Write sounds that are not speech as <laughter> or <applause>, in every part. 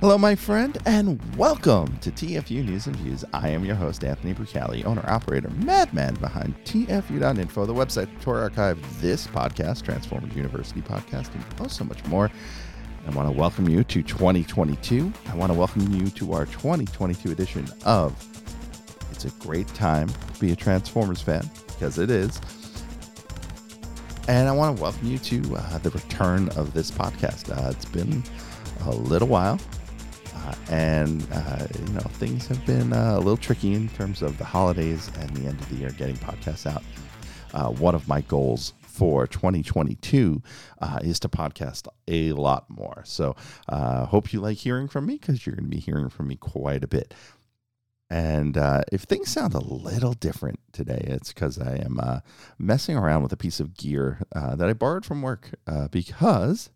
Hello, my friend, and welcome to TFU News and Views. I am your host, Anthony Brucali, owner operator, madman behind TFU.info, the website, tour archive, this podcast, Transformers University podcast, and oh, so much more. I want to welcome you to 2022. I want to welcome you to our 2022 edition of It's a Great Time to Be a Transformers Fan, because it is. And I want to welcome you to uh, the return of this podcast. Uh, it's been a little while uh, and uh, you know things have been uh, a little tricky in terms of the holidays and the end of the year getting podcasts out. Uh, one of my goals for 2022 uh, is to podcast a lot more. So hope you like hearing from me because you're going to be hearing from me quite a bit. And if things sound a little different today, it's because I am messing around with a piece of gear that I borrowed from work because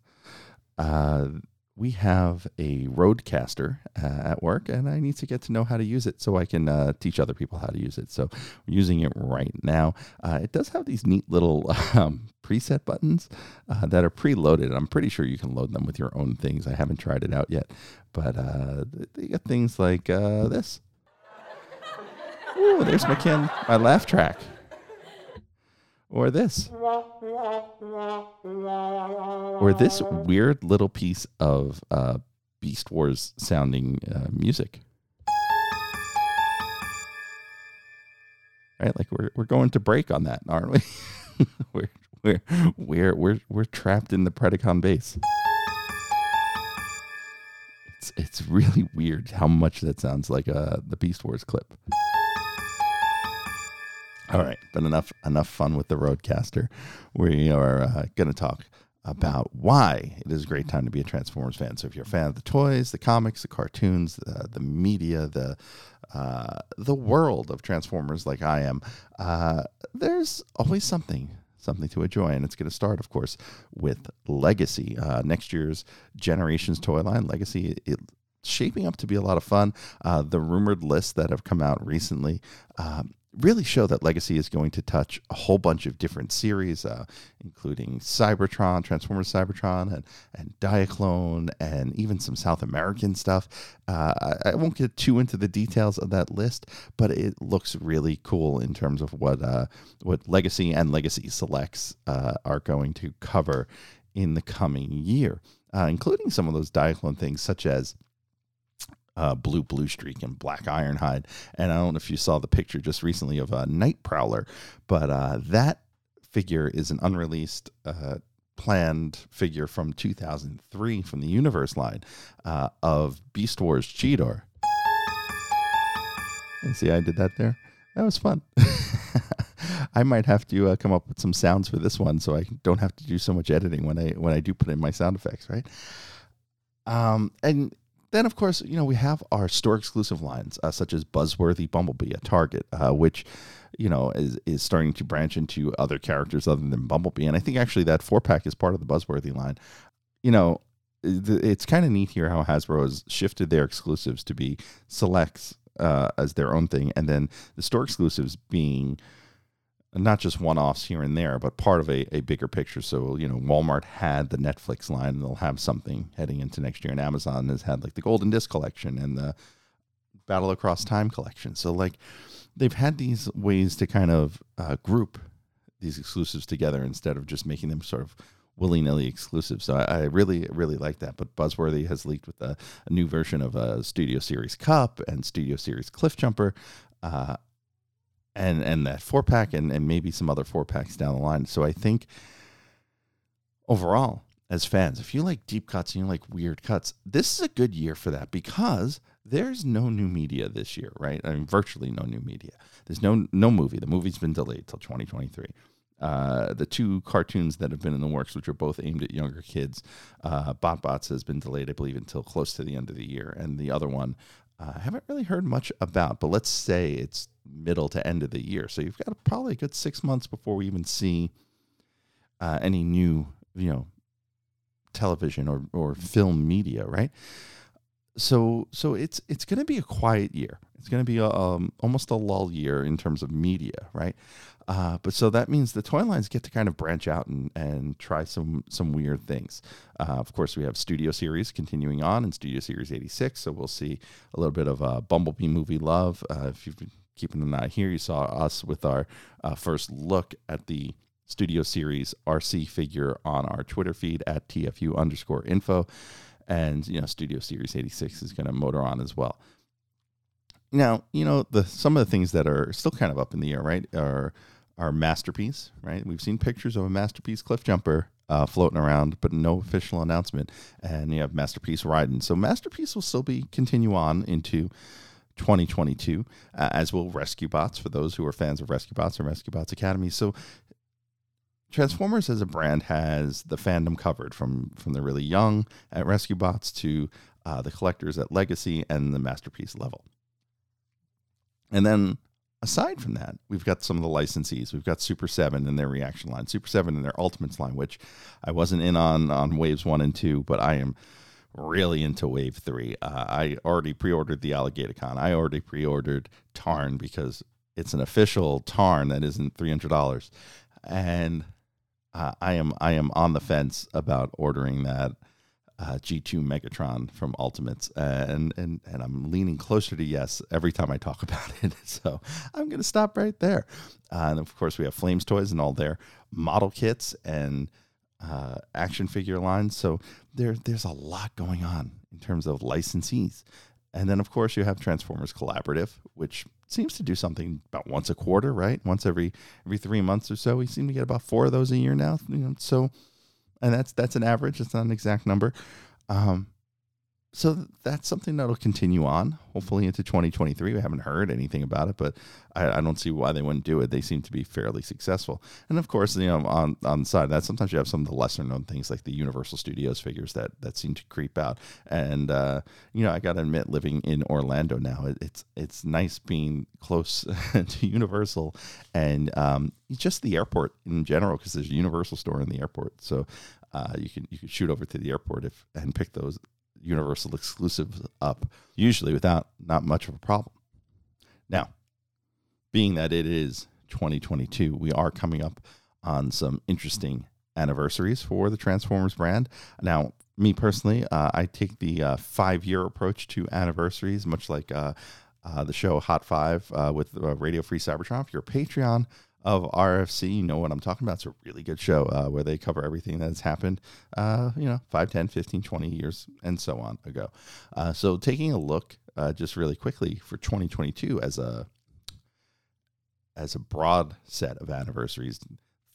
we have a Rodecaster uh, at work, and I need to get to know how to use it so I can uh, teach other people how to use it. So using it right now. Uh, it does have these neat little <laughs> um, preset buttons uh, that are preloaded. I'm pretty sure you can load them with your own things. I haven't tried it out yet, but uh, they got things like uh, this. Ooh, there's my my laugh track or this or this weird little piece of uh, Beast Wars sounding uh, music. Right, like we're we're going to break on that, aren't we? <laughs> we're we're we're we're we're trapped in the Predacon base. It's it's really weird how much that sounds like uh, the Beast Wars clip. All right, but enough enough fun with the Rodecaster. We are uh, going to talk about why it is a great time to be a Transformers fan. So if you're a fan of the toys, the comics, the cartoons, the, the media, the uh, the world of Transformers, like I am, uh, there's always something something to enjoy. And it's going to start, of course, with Legacy. Uh, next year's Generations toy line, Legacy, it, shaping up to be a lot of fun. Uh, the rumored lists that have come out recently um, really show that Legacy is going to touch a whole bunch of different series, uh, including Cybertron, Transformers Cybertron, and, and Diaclone, and even some South American stuff. Uh, I, I, won't get too into the details of that list, but it looks really cool in terms of what uh, what Legacy and Legacy Selects uh, are going to cover in the coming year, uh, including some of those Diaclone things, such as uh, blue blue streak and black ironhide. And i don't know if you saw the picture just recently of a night prowler but uh, that figure is an unreleased uh, planned figure from 2003 from the universe line uh, of beast wars cheetor. And see i did that there? That was fun. <laughs> I might have to uh, come up with some sounds for this one, so I don't have to do so much editing when I when I do put in my sound effects, right? Um, and then, of course, you know, we have our store exclusive lines, uh, such as Buzzworthy Bumblebee at Target, uh, which, you know, is, is starting to branch into other characters other than Bumblebee. And I think actually that four pack is part of the Buzzworthy line. You know, it's kind of neat here how Hasbro has shifted their exclusives to be selects uh, as their own thing, and then the store exclusives being not just one offs here and there, but part of a, a bigger picture. So, you know, Walmart had the Netflix line and they'll have something heading into next year. And Amazon has had like the Golden Disc collection and the Battle Across Time collection. So, like, they've had these ways to kind of uh, group these exclusives together instead of just making them sort of willy nilly exclusive. So I, I, really, really like that. But Buzzworthy has leaked with a, a, new version of a Studio Series Kup and Studio Series Cliff Jumper. Uh, and and that four pack and, and maybe some other four packs down the line. So I think overall, as fans, if you like deep cuts and you like weird cuts, this is a good year for that because there's no new media this year, right? I mean, virtually no new media. There's no no movie. The movie's been delayed till 2023. Uh, the two cartoons that have been in the works, which are both aimed at younger kids, uh, Bot Bots has been delayed, I believe, until close to the end of the year, and the other one I haven't really heard much about. But let's say it's middle to end of the year. So you've got probably a good six months before we even see uh, any new, you know, television or, or film media, right? So so it's it's going to be a quiet year. It's going to be a, um, almost a lull year in terms of media, right? Uh, but so that means the toy lines get to kind of branch out and, and try some some weird things. Uh, of course, we have Studio Series continuing on in Studio Series 86, so we'll see a little bit of uh, Bumblebee movie love. Uh, if you've been keeping an eye here, you saw us with our uh, first look at the Studio Series RC figure on our Twitter feed at TFU underscore info. And, you know, Studio Series 86 is going to motor on as well. Now, you know, the some of the things that are still kind of up in the air, right, are our masterpiece, right? We've seen pictures of a masterpiece cliff jumper uh, floating around, but no official announcement. And you have masterpiece riding. So masterpiece will still be continue on into 2022, uh, as will Rescue Bots for those who are fans of Rescue Bots or Rescue Bots Academy. So Transformers as a brand has the fandom covered from from the really young at Rescue Bots to uh, the collectors at Legacy and the masterpiece level. And then aside from that, we've got some of the licensees. We've got Super 7 and their reaction line, Super 7 and their Ultimates line, which I wasn't in on on waves 1 and 2, but I am really into wave 3. Uh, I already pre-ordered the Alligaticon. I already pre-ordered Tarn because it's an official Tarn that isn't $300. And uh, I am I am on the fence about ordering that uh, G2 Megatron from Ultimates, and and and I'm leaning closer to yes every time I talk <laughs> about it. So I'm going to stop right there. Uh, and of course, we have Flames Toys and all their model kits and uh, action figure lines. So there there's a lot going on in terms of licensees. And then, of course, you have Transformers Collaborative, which seems to do something about once a quarter, right? Once every every three months or so. We seem to get about four of those a year now. You know, so and that's that's an average. It's not an exact number. Um, so that's something that'll continue on, hopefully into 2023. We haven't heard anything about it, but I, I, don't see why they wouldn't do it. They seem to be fairly successful. And of course, you know, on on the side of that, sometimes you have some of the lesser known things like the Universal Studios figures that that seem to creep out. And uh, you know, I got to admit, living in Orlando now, it, it's it's nice being close <laughs> to Universal and um, just the airport in general because there's a Universal store in the airport. So uh, you can you can shoot over to the airport if and pick those Universal exclusives up, usually without not much of a problem. Now, being that it is 2022, we are coming up on some interesting anniversaries for the Transformers brand. Now, me personally, uh, I take the uh, five year approach to anniversaries, much like uh, uh the show Hot Five uh, with uh, Radio Free Cybertron. If you're a Patreon of RFC, you know what I'm talking about. It's a really good show uh, where they cover everything that's happened, uh, you know, 5, 10, 15, 20 years and so on ago. Uh, so taking a look uh, just really quickly for 2022 as a as a broad set of anniversaries,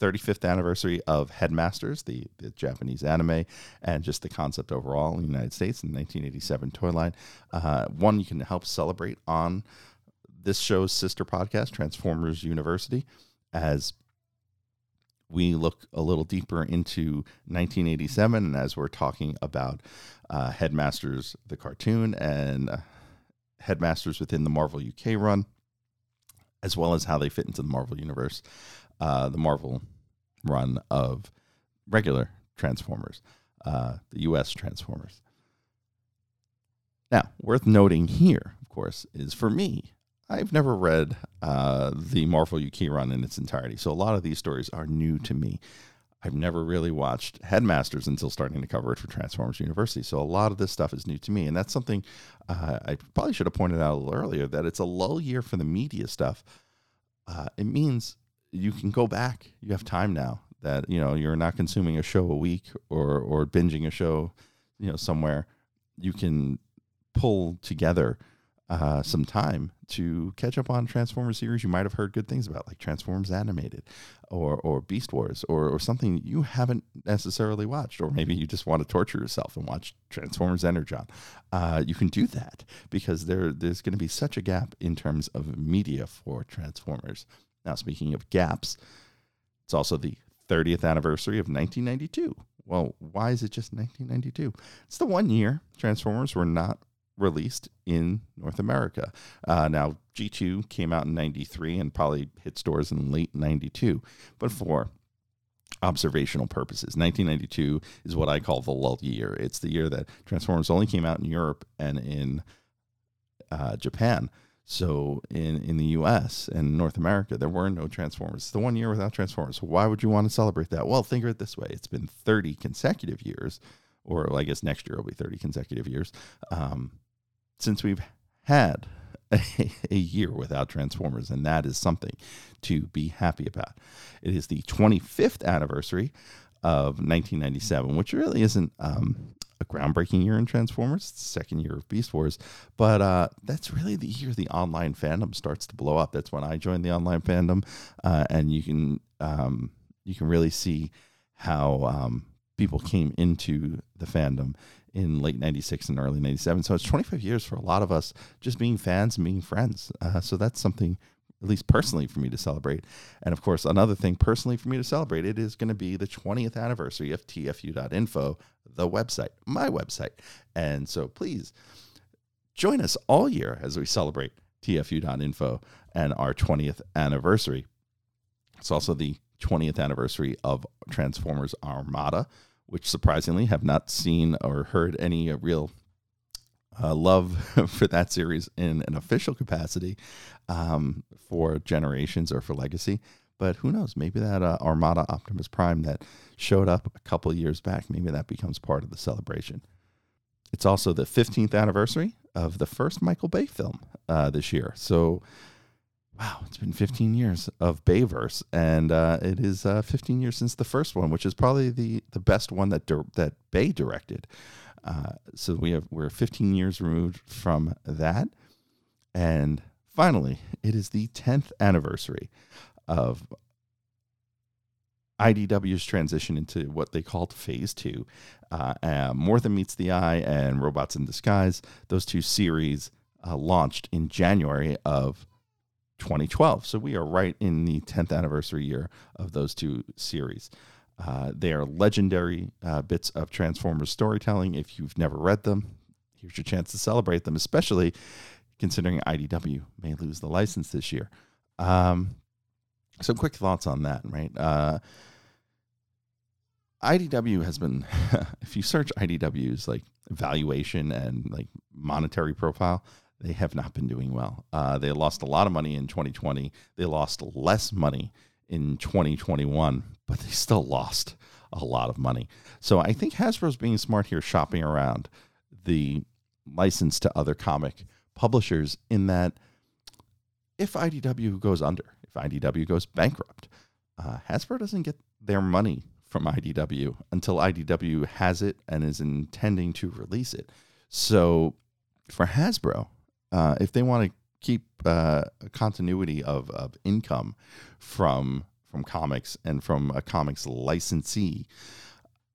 35th anniversary of Headmasters, the, the Japanese anime, and just the concept overall in the United States in the 1987 toy line. Uh, one you can help celebrate on this show's sister podcast, Transformers University as we look a little deeper into 1987 and as we're talking about uh, Headmasters, the cartoon, and uh, Headmasters within the Marvel UK run, as well as how they fit into the Marvel universe, uh, the Marvel run of regular Transformers, uh, the US Transformers. Now, worth noting here, of course, is for me, I've never read uh, the Marvel UK run in its entirety, so a lot of these stories are new to me. I've never really watched Headmasters until starting to cover it for Transformers University, so a lot of this stuff is new to me, and that's something uh, I probably should have pointed out a little earlier that it's a lull year for the media stuff. Uh, it means you can go back. You have time now that you know you're not consuming a show a week or or binging a show, you know, somewhere. You can pull together uh, some time to catch up on Transformers series you might have heard good things about, like Transformers Animated or, or Beast Wars or, or something you haven't necessarily watched. Or maybe you just want to torture yourself and watch Transformers Energon. Uh, you can do that because there there's going to be such a gap in terms of media for Transformers. Now, speaking of gaps, it's also the 30th anniversary of 1992. Well, why is it just 1992? It's the one year Transformers were not released in North America. Uh, now, G2 came out in 93 and probably hit stores in late 92. But for observational purposes. 1992 is what I call the lull year. It's the year that Transformers only came out in Europe and in uh, Japan. So in, in the US and North America, there were no Transformers. It's the one year without Transformers. Why would you want to celebrate that? Well, think of it this way it's been 30 consecutive years, or I guess next year will be 30 consecutive years, um, since we've had <laughs> a, a, year without Transformers, and that is something to be happy about. It is the 25th anniversary of 1997, which really isn't um, a groundbreaking year in Transformers. It's the second year of Beast Wars, but uh, that's really the year the online fandom starts to blow up. That's when I joined the online fandom, uh, and you can um, you can really see how um, people came into the fandom in late 96 and early 97 so it's 25 years for a lot of us just being fans and being friends uh, so that's something at least personally for me to celebrate. And of course, another thing personally for me to celebrate, it is going to be the 20th anniversary of TFU.info, the website, my website. And so please join us all year as we celebrate TFU.info and our 20th anniversary. It's also the 20th anniversary of Transformers Armada, which surprisingly have not seen or heard any real uh, love <laughs> for that series in an official capacity um, for Generations or for Legacy. But who knows? Maybe that uh, Armada Optimus Prime that showed up a couple years back, maybe that becomes part of the celebration. It's also the 15th anniversary of the first Michael Bay film uh, this year. So, wow, it's been 15 years of Bayverse, and uh, it is uh, 15 years since the first one, which is probably the the best one that that Bay directed. Uh, so we have we're 15 years removed from that, and finally, it is the 10th anniversary of IDW's transition into what they called Phase Two. Uh, More Than Meets the Eye and Robots in Disguise, those two series uh, launched in January of 2012. So we are right in the 10th anniversary year of those two series. Uh, they are legendary uh, bits of Transformers storytelling. If you've never read them, here's your chance to celebrate them, especially considering IDW may lose the license this year. Um, some quick thoughts on that, right? Uh, IDW has been, <laughs> if you search IDW's like valuation and like monetary profile, they have not been doing well. Uh, they lost a lot of money in 2020. They lost less money in 2021, but they still lost a lot of money. So I think Hasbro's being smart here, shopping around the license to other comic publishers in that if IDW goes under, if IDW goes bankrupt, uh, Hasbro doesn't get their money from IDW until IDW has it and is intending to release it. So for Hasbro, uh, if they want to keep uh, a continuity of, of income from from comics and from a comics licensee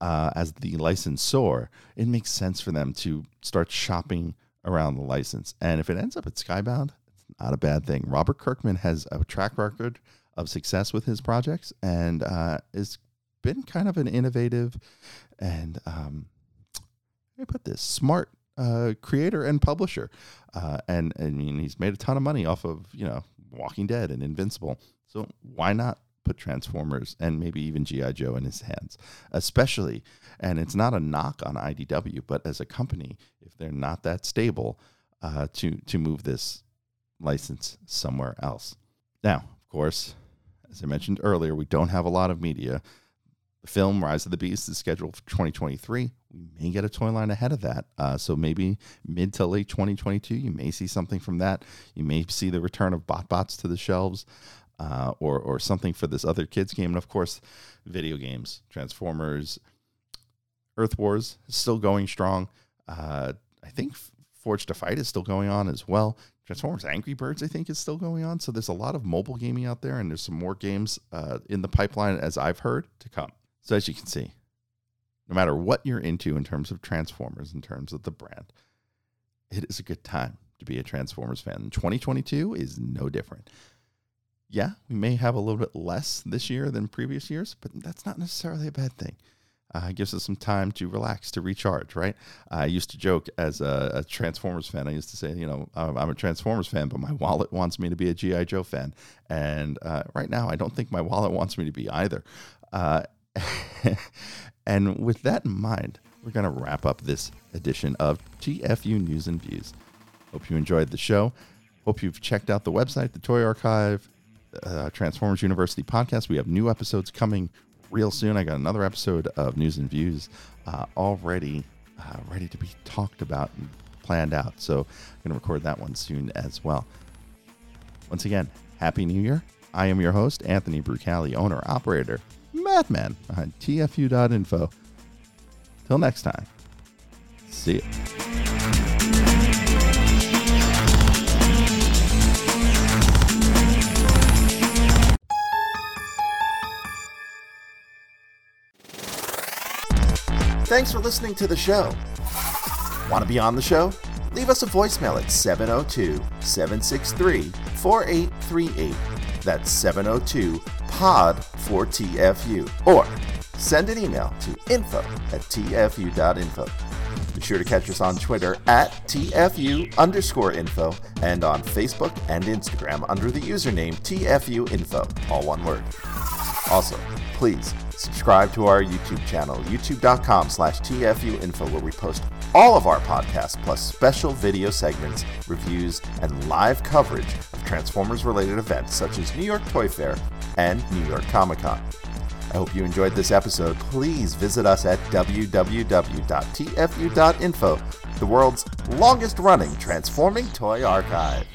uh, as the licensor, it makes sense for them to start shopping around the license. And if it ends up at Skybound, it's not a bad thing. Robert Kirkman has a track record of success with his projects and uh, has been kind of an innovative and um, me put this smart uh, creator and publisher, uh, and I mean he's made a ton of money off of you know Walking Dead and Invincible. So why not put Transformers and maybe even GI Joe in his hands, especially? And it's not a knock on IDW, but as a company, if they're not that stable, uh, to to move this license somewhere else. Now, of course, as I mentioned earlier, we don't have a lot of media. The film Rise of the Beast is scheduled for 2023. We may get a toy line ahead of that. Uh, so maybe mid to late 2022, you may see something from that. You may see the return of BotBots to the shelves. Uh, or, or something for this other kids game. And of course, video games, Transformers, Earth Wars still going strong. Uh, I think Forged to Fight is still going on as well. Transformers Angry Birds, I think, is still going on. So there's a lot of mobile gaming out there, and there's some more games uh, in the pipeline, as I've heard, to come. So as you can see, no matter what you're into in terms of Transformers, in terms of the brand, it is a good time to be a Transformers fan. 2022 is no different. Yeah, we may have a little bit less this year than previous years, but that's not necessarily a bad thing. Uh, it gives us some time to relax, to recharge, right? I used to joke as a, a Transformers fan. I used to say, you know, I'm a Transformers fan, but my wallet wants me to be a G.I. Joe fan. And uh, right now, I don't think my wallet wants me to be either. Uh, <laughs> and with that in mind, we're going to wrap up this edition of TFU News and Views. Hope you enjoyed the show. Hope you've checked out the website, the Toy Archive, uh, Transformers University podcast. We have new episodes coming real soon. I got another episode of News and Views uh, already uh, ready to be talked about and planned out. So I'm going to record that one soon as well. Once again, Happy New Year. I am your host, Anthony Brucali, owner, operator, madman on TFU.info. Till next time, see you. Thanks for listening to the show. Want to be on the show? Leave us a voicemail at 702 763 4838. That's 702 POD 4TFU. Or send an email to info at tfu.info. Be sure to catch us on Twitter at TFU underscore info and on Facebook and Instagram under the username TFU info, all one word. Also, please subscribe to our YouTube channel, youtube.com slash tfuinfo, where we post all of our podcasts, plus special video segments, reviews, and live coverage of Transformers-related events such as New York Toy Fair and New York Comic Con. I hope you enjoyed this episode. Please visit us at www.tfu.info, the world's longest running transforming toy archive.